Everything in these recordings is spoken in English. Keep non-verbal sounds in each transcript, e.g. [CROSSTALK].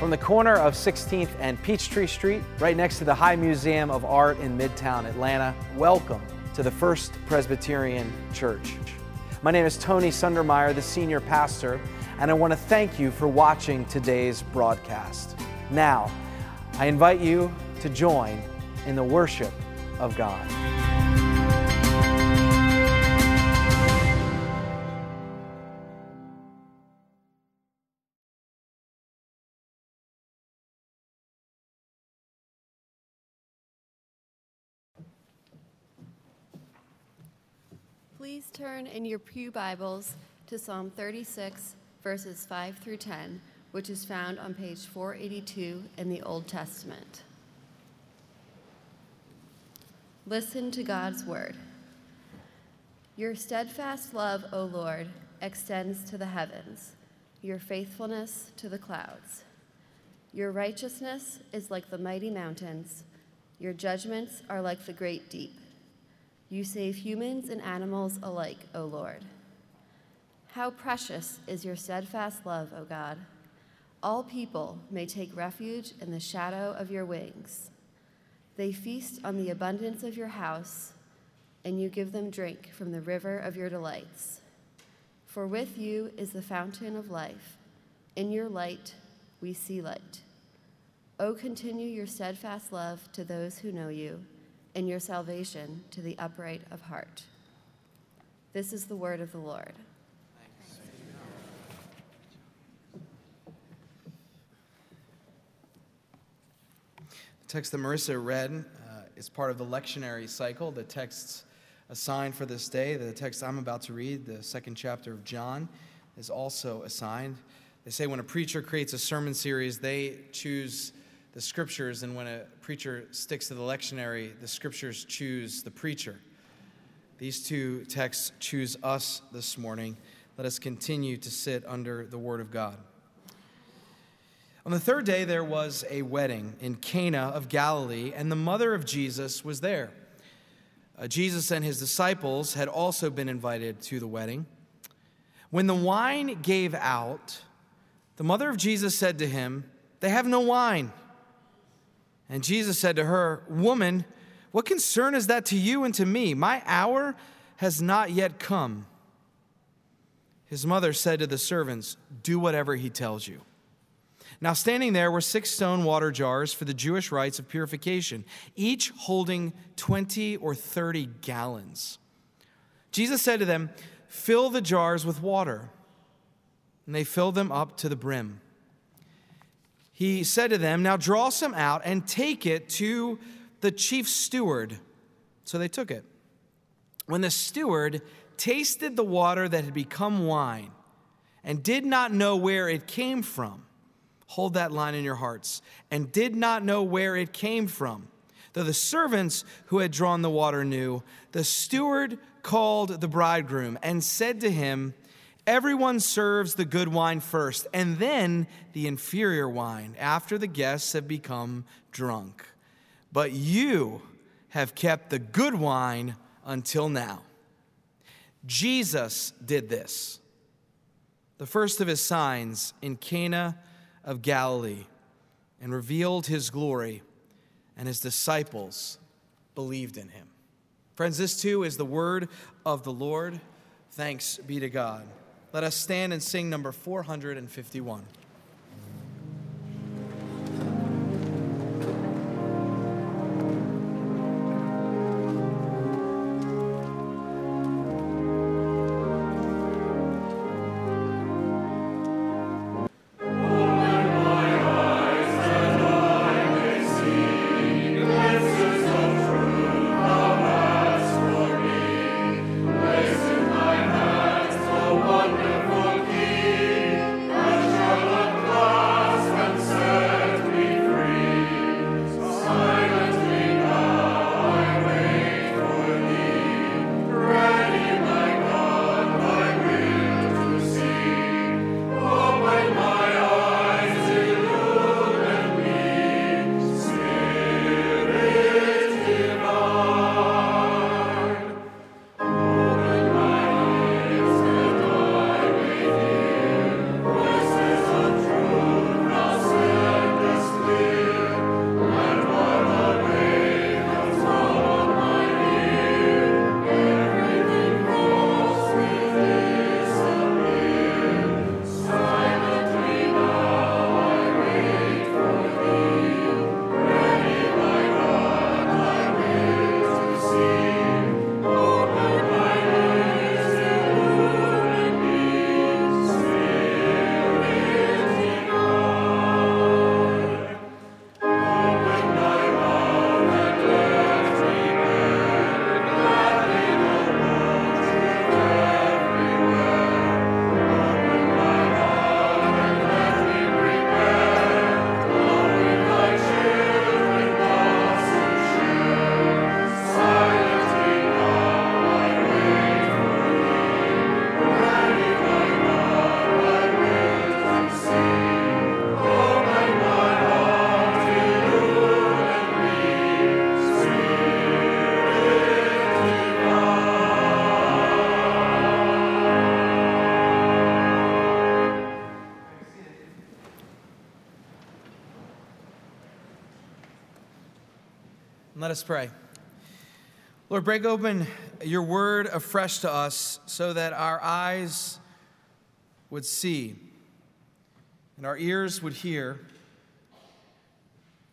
From the corner of 16th and Peachtree Street, right next to the High Museum of Art in Midtown Atlanta, welcome to the First Presbyterian Church. My name is Tony Sundermeier, the senior pastor, and I want to thank you for watching today's broadcast. Now, I invite you to join in the worship of God. Turn in your Pew Bibles to Psalm 36, verses 5 through 10, which is found on page 482 in the Old Testament. Listen to God's word. Your steadfast love, O Lord, extends to the heavens, your faithfulness to the clouds. Your righteousness is like the mighty mountains, your judgments are like the great deep. You save humans and animals alike, O Lord. How precious is your steadfast love, O God. All people may take refuge in the shadow of your wings. They feast on the abundance of your house, and you give them drink from the river of your delights. For with you is the fountain of life. In your light, we see light. O continue your steadfast love to those who know you and your salvation to the upright of heart. This is the word of the Lord. The text that Marissa read uh, is part of the lectionary cycle. The texts assigned for this day, the text I'm about to read, the second chapter of John, is also assigned. They say when a preacher creates a sermon series, they choose the scriptures, and when a preacher sticks to the lectionary, the scriptures choose the preacher. These two texts choose us this morning. Let us continue to sit under the Word of God. On the third day, there was a wedding in Cana of Galilee, and the mother of Jesus was there. Uh, Jesus and his disciples had also been invited to the wedding. When the wine gave out, the mother of Jesus said to him, They have no wine. And Jesus said to her, Woman, what concern is that to you and to me? My hour has not yet come. His mother said to the servants, Do whatever he tells you. Now, standing there were six stone water jars for the Jewish rites of purification, each holding 20 or 30 gallons. Jesus said to them, Fill the jars with water. And they filled them up to the brim he said to them, Now draw some out and take it to the chief steward. So they took it. When the steward tasted the water that had become wine and did not know where it came from, hold that line in your hearts, and did not know where it came from. Though the servants who had drawn the water knew, the steward called the bridegroom and said to him, Everyone serves the good wine first, and then the inferior wine after the guests have become drunk. But you have kept the good wine until now. Jesus did this, the first of his signs in Cana of Galilee, and revealed his glory, and his disciples believed in him. Friends, this too is the word of the Lord. Thanks be to God. Let us stand and sing number 451. Let us pray. Lord, break open your word afresh to us so that our eyes would see and our ears would hear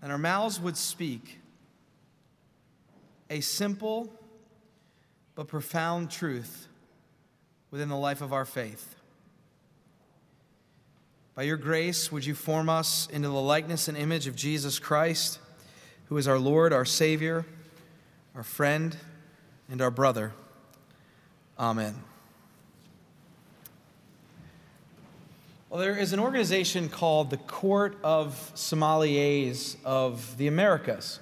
and our mouths would speak a simple but profound truth within the life of our faith. By your grace, would you form us into the likeness and image of Jesus Christ, who is our Lord, our Savior, our friend, and our brother. Amen. Well, there is an organization called the Court of Sommeliers of the Americas.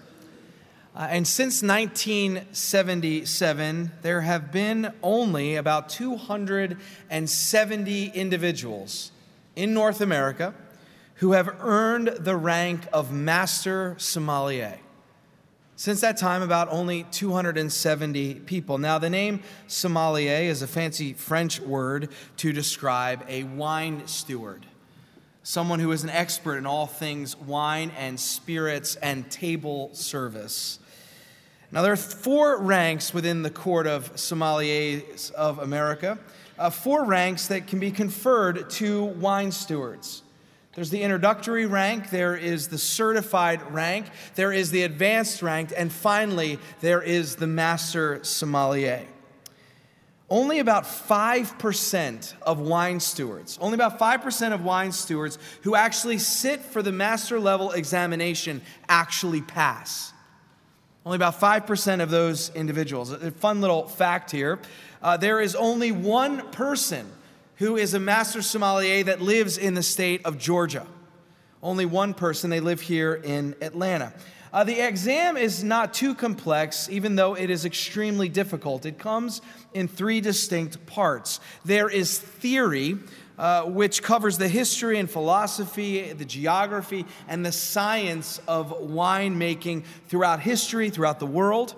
Uh, and since 1977, there have been only about 270 individuals in North America who have earned the rank of Master Sommelier. Since that time, about only 270 people. Now, the name sommelier is a fancy French word to describe a wine steward, someone who is an expert in all things wine and spirits and table service. Now, there are four ranks within the court of sommeliers of America, uh, four ranks that can be conferred to wine stewards. There's the introductory rank, there is the certified rank, there is the advanced rank, and finally, there is the master sommelier. Only about 5% of wine stewards, only about 5% of wine stewards who actually sit for the master level examination actually pass. Only about 5% of those individuals. A fun little fact here uh, there is only one person who is a master sommelier that lives in the state of Georgia. Only one person, they live here in Atlanta. Uh, the exam is not too complex, even though it is extremely difficult. It comes in three distinct parts. There is theory, uh, which covers the history and philosophy, the geography, and the science of winemaking throughout history, throughout the world.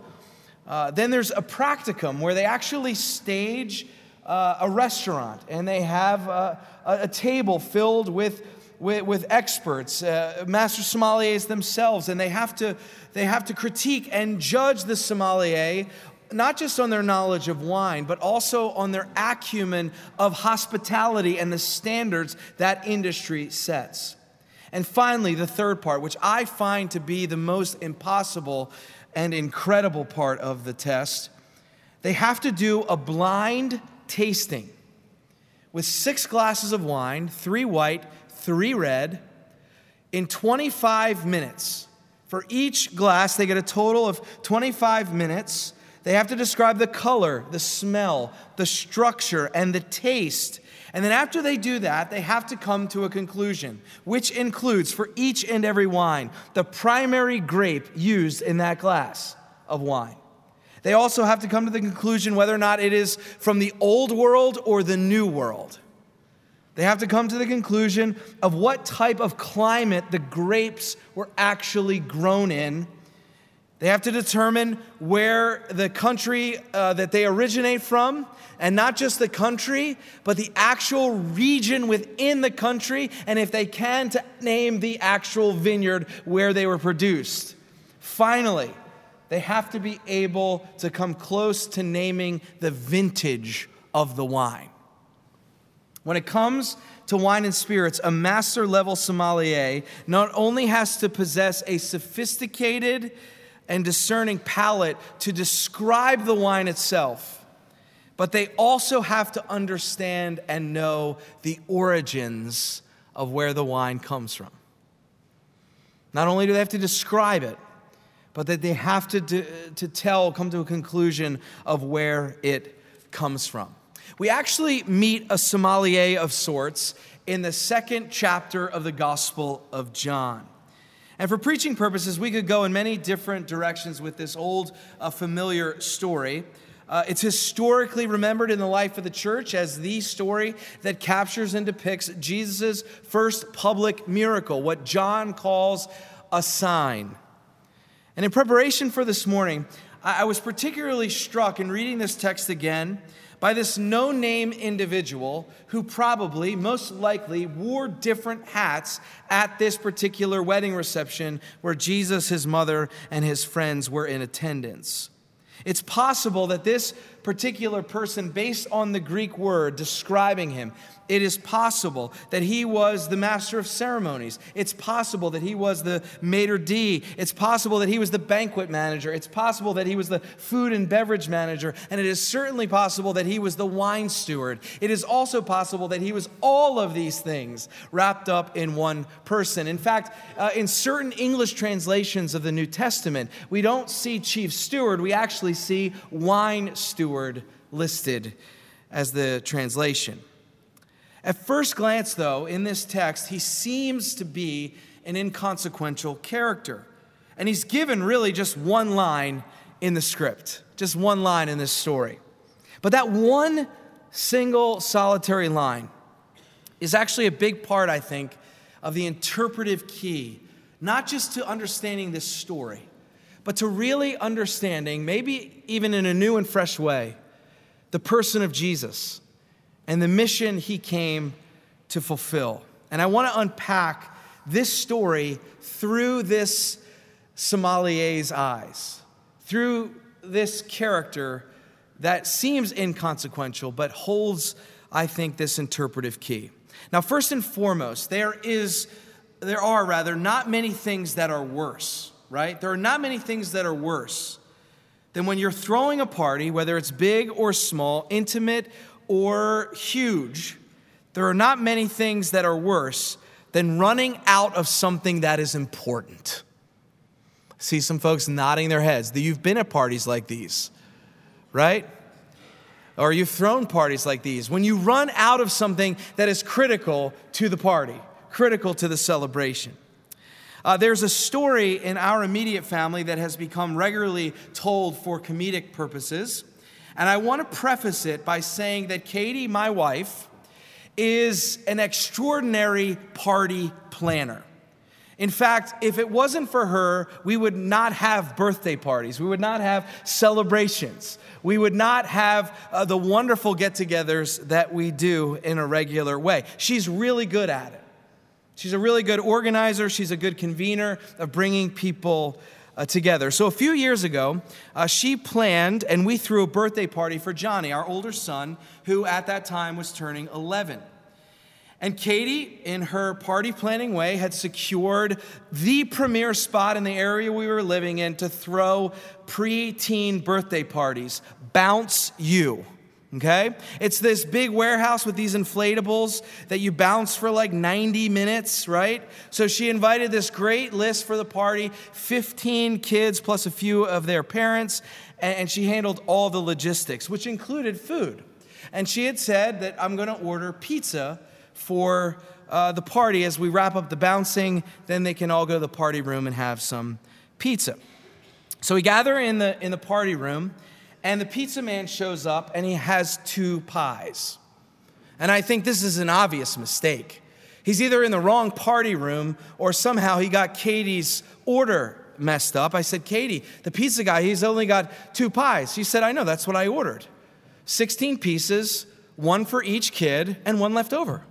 Uh, then there's a practicum where they actually stage uh, a restaurant and they have a, a, table filled with, with, with experts, uh, master sommeliers themselves, and they have, to, they have to critique and judge the sommelier not just on their knowledge of wine, but also on their acumen of hospitality and the standards that industry sets. And finally, the third part, which I find to be the most impossible and incredible part of the test, they have to do a blind tasting with six glasses of wine, three white, three red, in 25 minutes. For each glass, they get a total of 25 minutes. They have to describe the color, the smell, the structure, and the taste. And then after they do that, they have to come to a conclusion, which includes for each and every wine the primary grape used in that glass of wine. They also have to come to the conclusion whether or not it is from the old world or the new world. They have to come to the conclusion of what type of climate the grapes were actually grown in. They have to determine where the country uh, that they originate from, and not just the country, but the actual region within the country, and if they can, to name the actual vineyard where they were produced. Finally, they have to be able to come close to naming the vintage of the wine. When it comes to wine and spirits, a master level sommelier not only has to possess a sophisticated and discerning palate to describe the wine itself, but they also have to understand and know the origins of where the wine comes from. Not only do they have to describe it, but that they have to, to, to tell, come to a conclusion of where it comes from. We actually meet a sommelier of sorts in the second chapter of the Gospel of John. And for preaching purposes, we could go in many different directions with this old, uh, familiar story. Uh, it's historically remembered in the life of the church as the story that captures and depicts Jesus' first public miracle, what John calls a sign. And in preparation for this morning, I was particularly struck in reading this text again by this no name individual who probably, most likely, wore different hats at this particular wedding reception where Jesus, his mother, and his friends were in attendance. It's possible that this particular person, based on the Greek word describing him, it is possible that he was the master of ceremonies. It's possible that he was the maitre d'. It's possible that he was the banquet manager. It's possible that he was the food and beverage manager. And it is certainly possible that he was the wine steward. It is also possible that he was all of these things wrapped up in one person. In fact, uh, in certain English translations of the New Testament, we don't see chief steward, we actually see wine steward listed as the translation. At first glance, though, in this text, he seems to be an inconsequential character. And he's given really just one line in the script, just one line in this story. But that one single solitary line is actually a big part, I think, of the interpretive key, not just to understanding this story, but to really understanding, maybe even in a new and fresh way, the person of Jesus and the mission he came to fulfill. And I want to unpack this story through this sommelier's eyes, through this character that seems inconsequential but holds, I think, this interpretive key. Now, first and foremost, there is there are rather not many things that are worse, right? There are not many things that are worse than when you're throwing a party, whether it's big or small, intimate or huge, there are not many things that are worse than running out of something that is important. See some folks nodding their heads you've been at parties like these, right? Or you've thrown parties like these. When you run out of something that is critical to the party, critical to the celebration. Uh, there's a story in our immediate family that has become regularly told for comedic purposes. And I want to preface it by saying that Katie, my wife, is an extraordinary party planner. In fact, if it wasn't for her, we would not have birthday parties. We would not have celebrations. We would not have uh, the wonderful get togethers that we do in a regular way. She's really good at it. She's a really good organizer. She's a good convener of bringing people uh, together. So a few years ago, uh, she planned and we threw a birthday party for Johnny, our older son, who at that time was turning 11. And Katie, in her party planning way, had secured the premier spot in the area we were living in to throw pre-teen birthday parties. BounceU okay? It's this big warehouse with these inflatables that you bounce for like 90 minutes, right? So she invited this great list for the party 15 kids plus a few of their parents, and she handled all the logistics, which included food. And she had said that I'm gonna order pizza for uh, the party as we wrap up the bouncing, then they can all go to the party room and have some pizza. So we gather in the, in the party room and the pizza man shows up and he has two pies. And I think this is an obvious mistake. He's either in the wrong party room or somehow he got Katie's order messed up. I said, Katie, the pizza guy, he's only got two pies. She said, I know, that's what I ordered 16 pieces, one for each kid, and one left over.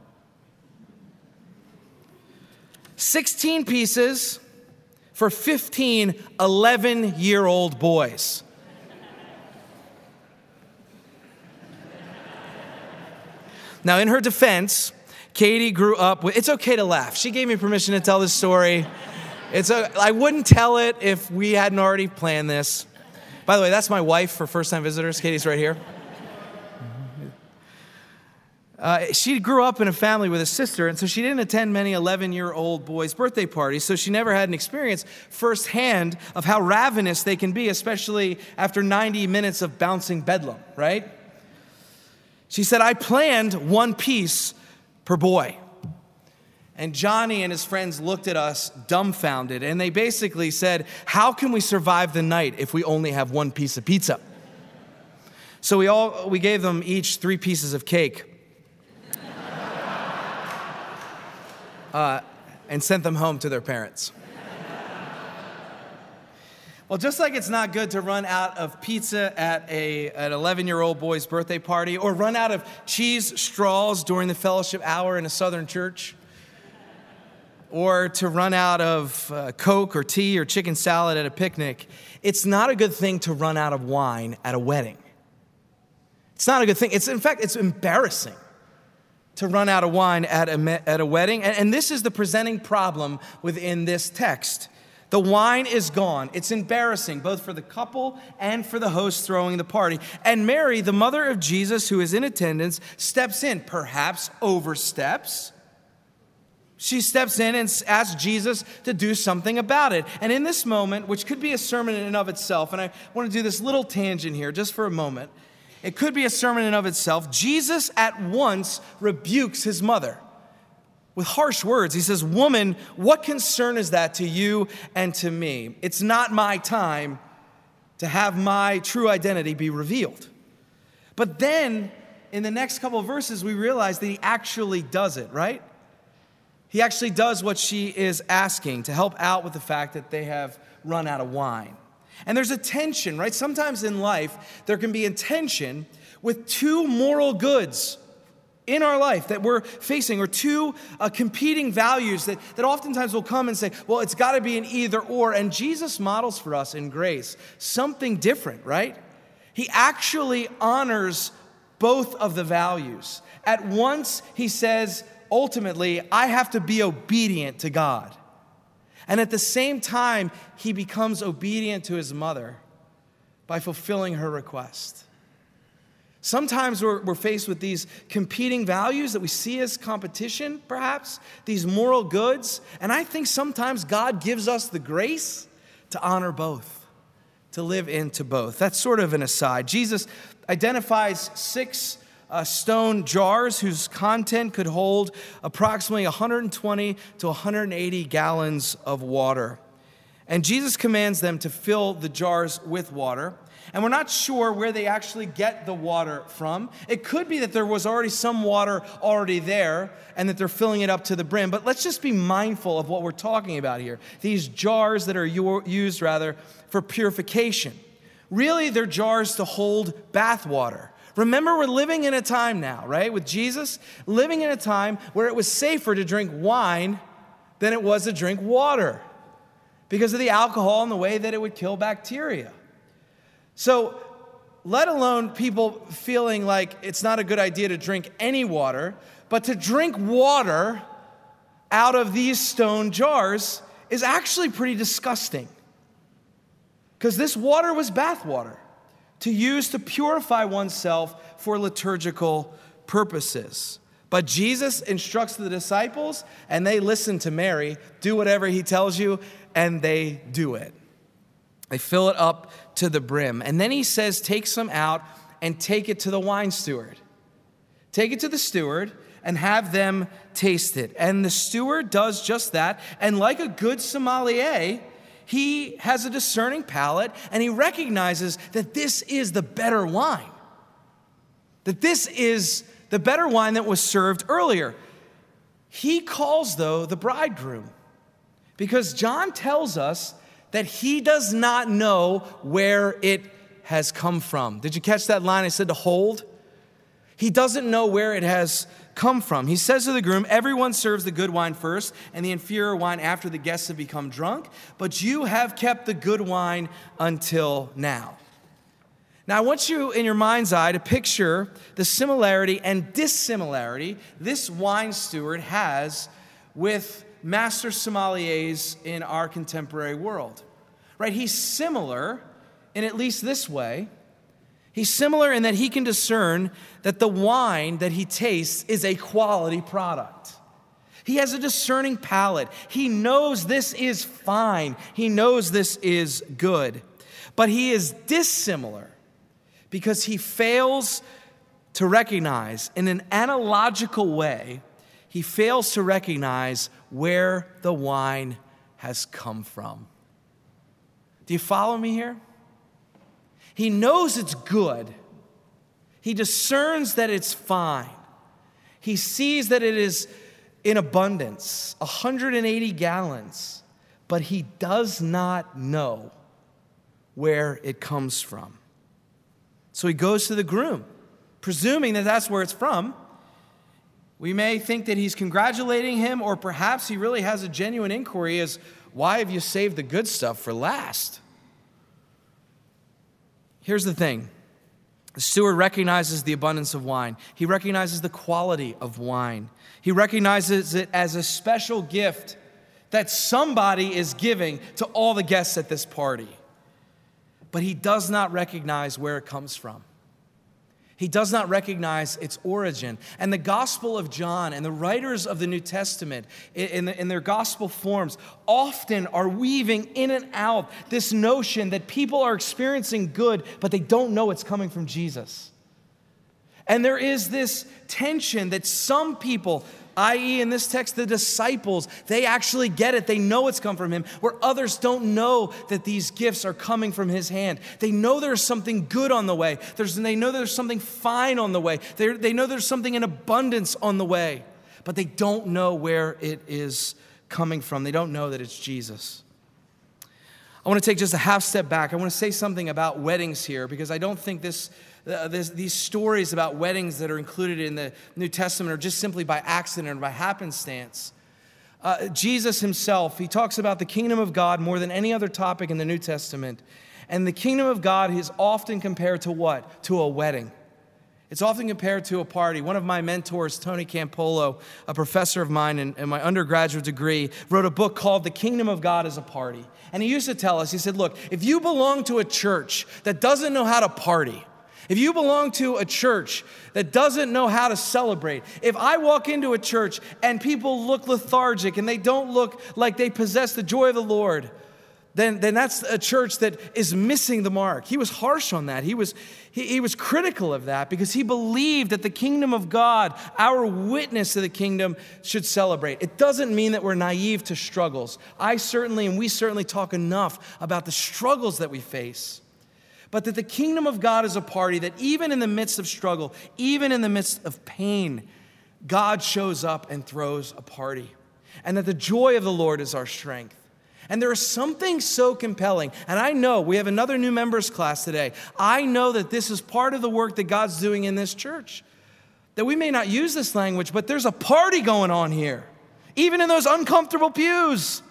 16 pieces for 15 11 year old boys. Now, in her defense, Katie grew up with, it's okay to laugh. She gave me permission to tell this story. It's a, I wouldn't tell it if we hadn't already planned this. By the way, that's my wife for first time visitors. Katie's right here. Uh, she grew up in a family with a sister, and so she didn't attend many 11 year old boys' birthday parties, so she never had an experience firsthand of how ravenous they can be, especially after 90 minutes of bouncing bedlam, right? She said, I planned one piece per boy. And Johnny and his friends looked at us dumbfounded, and they basically said, How can we survive the night if we only have one piece of pizza? So we all we gave them each three pieces of cake. [LAUGHS] Uh, and sent them home to their parents. Well, just like it's not good to run out of pizza at a, an 11 year old boy's birthday party or run out of cheese straws during the fellowship hour in a southern church, or to run out of uh, Coke or tea or chicken salad at a picnic, it's not a good thing to run out of wine at a wedding. It's not a good thing. It's, in fact, it's embarrassing to run out of wine at a, at a wedding. And, and this is the presenting problem within this text. The wine is gone. It's embarrassing, both for the couple and for the host throwing the party. And Mary, the mother of Jesus, who is in attendance, steps in, perhaps oversteps. She steps in and asks Jesus to do something about it. And in this moment, which could be a sermon in and of itself, and I want to do this little tangent here just for a moment, it could be a sermon in and of itself. Jesus at once rebukes his mother with harsh words. He says, Woman, what concern is that to you and to me? It's not my time to have my true identity be revealed. But then, in the next couple of verses, we realize that he actually does it, right? He actually does what she is asking to help out with the fact that they have run out of wine. And there's a tension, right? Sometimes in life, there can be a tension with two moral goods in our life that we're facing, or two uh, competing values that, that oftentimes will come and say, well, it's got to be an either or. And Jesus models for us in grace something different, right? He actually honors both of the values. At once, he says, ultimately, I have to be obedient to God. And at the same time, he becomes obedient to his mother by fulfilling her request. Sometimes we're, we're, faced with these competing values that we see as competition, perhaps, these moral goods. And I think sometimes God gives us the grace to honor both, to live into both. That's sort of an aside. Jesus identifies six uh, stone jars whose content could hold approximately 120 to 180 gallons of water. And Jesus commands them to fill the jars with water and we're not sure where they actually get the water from. It could be that there was already some water already there and that they're filling it up to the brim, but let's just be mindful of what we're talking about here. These jars that are used rather for purification. Really, they're jars to hold bath water. Remember, we're living in a time now, right, with Jesus, living in a time where it was safer to drink wine than it was to drink water because of the alcohol and the way that it would kill bacteria. So, let alone people feeling like it's not a good idea to drink any water, but to drink water out of these stone jars is actually pretty disgusting. Because this water was bath water to use to purify oneself for liturgical purposes. But Jesus instructs the disciples, and they listen to Mary do whatever he tells you, and they do it. They fill it up to the brim. And then he says, Take some out and take it to the wine steward. Take it to the steward and have them taste it. And the steward does just that. And like a good sommelier, he has a discerning palate and he recognizes that this is the better wine. That this is the better wine that was served earlier. He calls, though, the bridegroom because John tells us that he does not know where it has come from. Did you catch that line I said to hold? He doesn't know where it has come from. He says to the groom, Everyone serves the good wine first and the inferior wine after the guests have become drunk, but you have kept the good wine until now. Now, I want you in your mind's eye to picture the similarity and dissimilarity this wine steward has with master sommeliers in our contemporary world right? He's similar in at least this way. He's similar in that he can discern that the wine that he tastes is a quality product. He has a discerning palate. He knows this is fine. He knows this is good. But he is dissimilar because he fails to recognize, in an analogical way, he fails to recognize where the wine has come from. Do you follow me here? He knows it's good. He discerns that it's fine. He sees that it is in abundance 180 gallons, but he does not know where it comes from. So he goes to the groom, presuming that that's where it's from. We may think that he's congratulating him, or perhaps he really has a genuine inquiry as why have you saved the good stuff for last? Here's the thing the steward recognizes the abundance of wine, he recognizes the quality of wine, he recognizes it as a special gift that somebody is giving to all the guests at this party. But he does not recognize where it comes from. He does not recognize its origin. And the Gospel of John and the writers of the New Testament, in, in, their gospel forms, often are weaving in and out this notion that people are experiencing good, but they don't know it's coming from Jesus. And there is this tension that some people i.e., in this text, the disciples, they actually get it. They know it's come from him, where others don't know that these gifts are coming from his hand. They know there's something good on the way, there's, they know there's something fine on the way, they they know there's something in abundance on the way, but they don't know where it is coming from. They don't know that it's Jesus. I want to take just a half step back. I want to say something about weddings here because I don't think this uh, this, these stories about weddings that are included in the New Testament are just simply by accident or by happenstance. Uh, Jesus himself, he talks about the kingdom of God more than any other topic in the New Testament. And the kingdom of God is often compared to what? To a wedding. It's often compared to a party. One of my mentors, Tony Campolo, a professor of mine in, in, my undergraduate degree, wrote a book called The Kingdom of God as a Party. And he used to tell us, he said, Look, if you belong to a church that doesn't know how to party, if you belong to a church that doesn't know how to celebrate, if I walk into a church and people look lethargic and they don't look like they possess the joy of the Lord, then, then that's a church that is missing the mark. He was harsh on that. He was, he, he was critical of that because he believed that the kingdom of God, our witness to the kingdom, should celebrate. It doesn't mean that we're naive to struggles. I certainly, and we certainly talk enough about the struggles that we face but that the kingdom of God is a party that even in the midst of struggle, even in the midst of pain, God shows up and throws a party. And that the joy of the Lord is our strength. And there is something so compelling. And I know we have another new members class today. I know that this is part of the work that God's doing in this church. That we may not use this language, but there's a party going on here, even in those uncomfortable pews.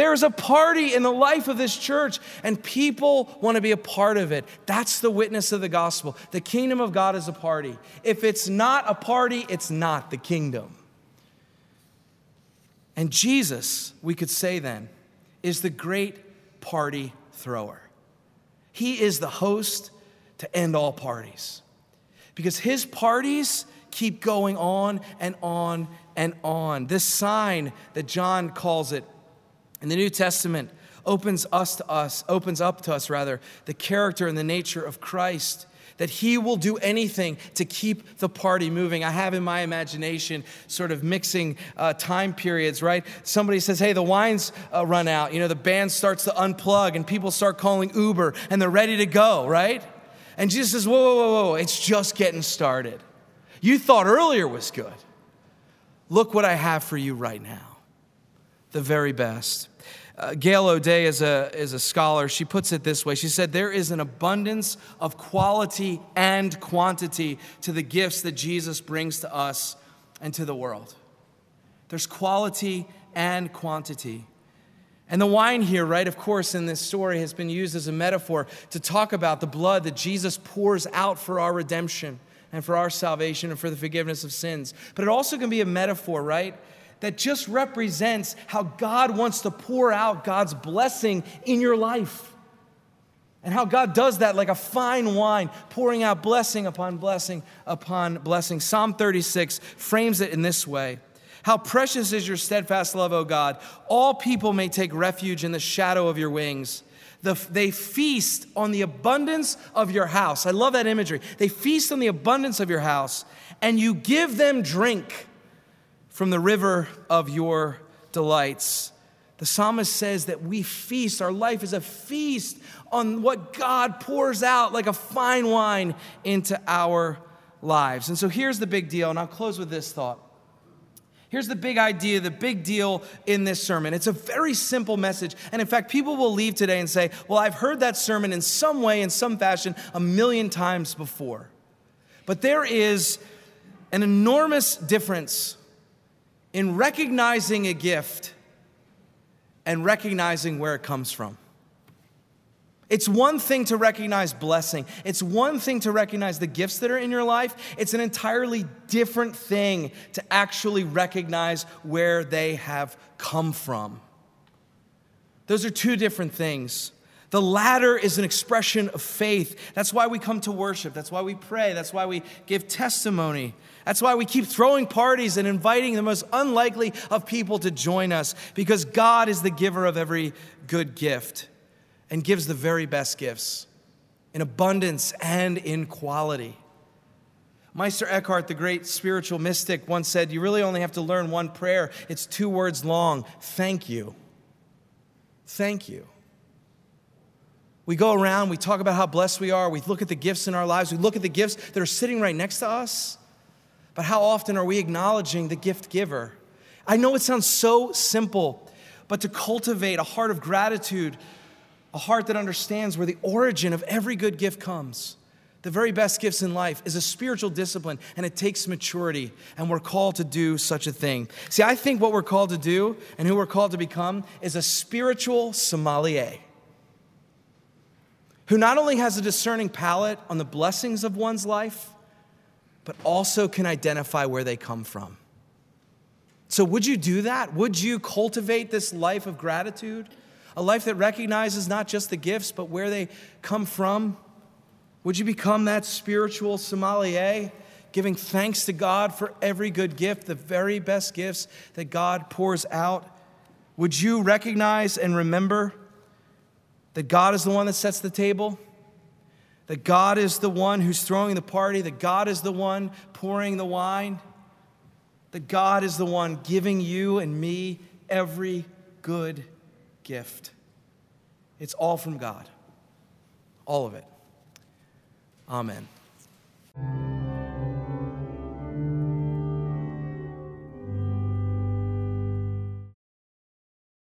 There's a party in the life of this church, and people want to be a part of it. That's the witness of the gospel. The kingdom of God is a party. If it's not a party, it's not the kingdom. And Jesus, we could say then, is the great party thrower. He is the host to end all parties because his parties keep going on and on and on. This sign that John calls it and the New Testament opens us to us, opens up to us rather, the character and the nature of Christ. That he will do anything to keep the party moving. I have in my imagination sort of mixing uh, time periods, right? Somebody says, hey, the wine's uh, run out. You know, the band starts to unplug and people start calling Uber and they're ready to go, right? And Jesus says, whoa, whoa, whoa, whoa, it's just getting started. You thought earlier was good. Look what I have for you right now the very best. Uh, Gail O'Day is a, is a scholar. She puts it this way She said, There is an abundance of quality and quantity to the gifts that Jesus brings to us and to the world. There's quality and quantity. And the wine here, right, of course, in this story has been used as a metaphor to talk about the blood that Jesus pours out for our redemption and for our salvation and for the forgiveness of sins. But it also can be a metaphor, right? That just represents how God wants to pour out God's blessing in your life. And how God does that like a fine wine, pouring out blessing upon blessing upon blessing. Psalm 36 frames it in this way How precious is your steadfast love, O God! All people may take refuge in the shadow of your wings. The, they feast on the abundance of your house. I love that imagery. They feast on the abundance of your house, and you give them drink from the river of your delights. The psalmist says that we feast, our life is a feast on what God pours out like a fine wine into our lives. And so here's the big deal, and I'll close with this thought. Here's the big idea, the big deal in this sermon. It's a very simple message. And in fact, people will leave today and say, Well, I've heard that sermon in some way, in some fashion, a million times before. But there is an enormous difference in recognizing a gift and recognizing where it comes from. It's one thing to recognize blessing. It's one thing to recognize the gifts that are in your life. It's an entirely different thing to actually recognize where they have come from. Those are two different things. The latter is an expression of faith. That's why we come to worship. That's why we pray. That's why we give testimony. That's why we keep throwing parties and inviting the most unlikely of people to join us, because God is the giver of every good gift and gives the very best gifts in abundance and in quality. Meister Eckhart, the great spiritual mystic, once said, You really only have to learn one prayer. It's two words long thank you. Thank you. We go around, we talk about how blessed we are, we look at the gifts in our lives, we look at the gifts that are sitting right next to us. But how often are we acknowledging the gift giver? I know it sounds so simple, but to cultivate a heart of gratitude a heart that understands where the origin of every good gift comes. The very best gifts in life is a spiritual discipline, and it takes maturity, and we're called to do such a thing. See, I think what we're called to do and who we're called to become is a spiritual sommelier who not only has a discerning palate on the blessings of one's life, but also can identify where they come from. So, would you do that? Would you cultivate this life of gratitude? a life that recognizes not just the gifts, but where they come from? Would you become that spiritual sommelier, giving thanks to God for every good gift, the very best gifts that God pours out? Would you recognize and remember that God is the one that sets the table? That God is the one who's throwing the party, that God is the one pouring the wine, that God is the one giving you and me every good gift. It's all from God. All of it. Amen.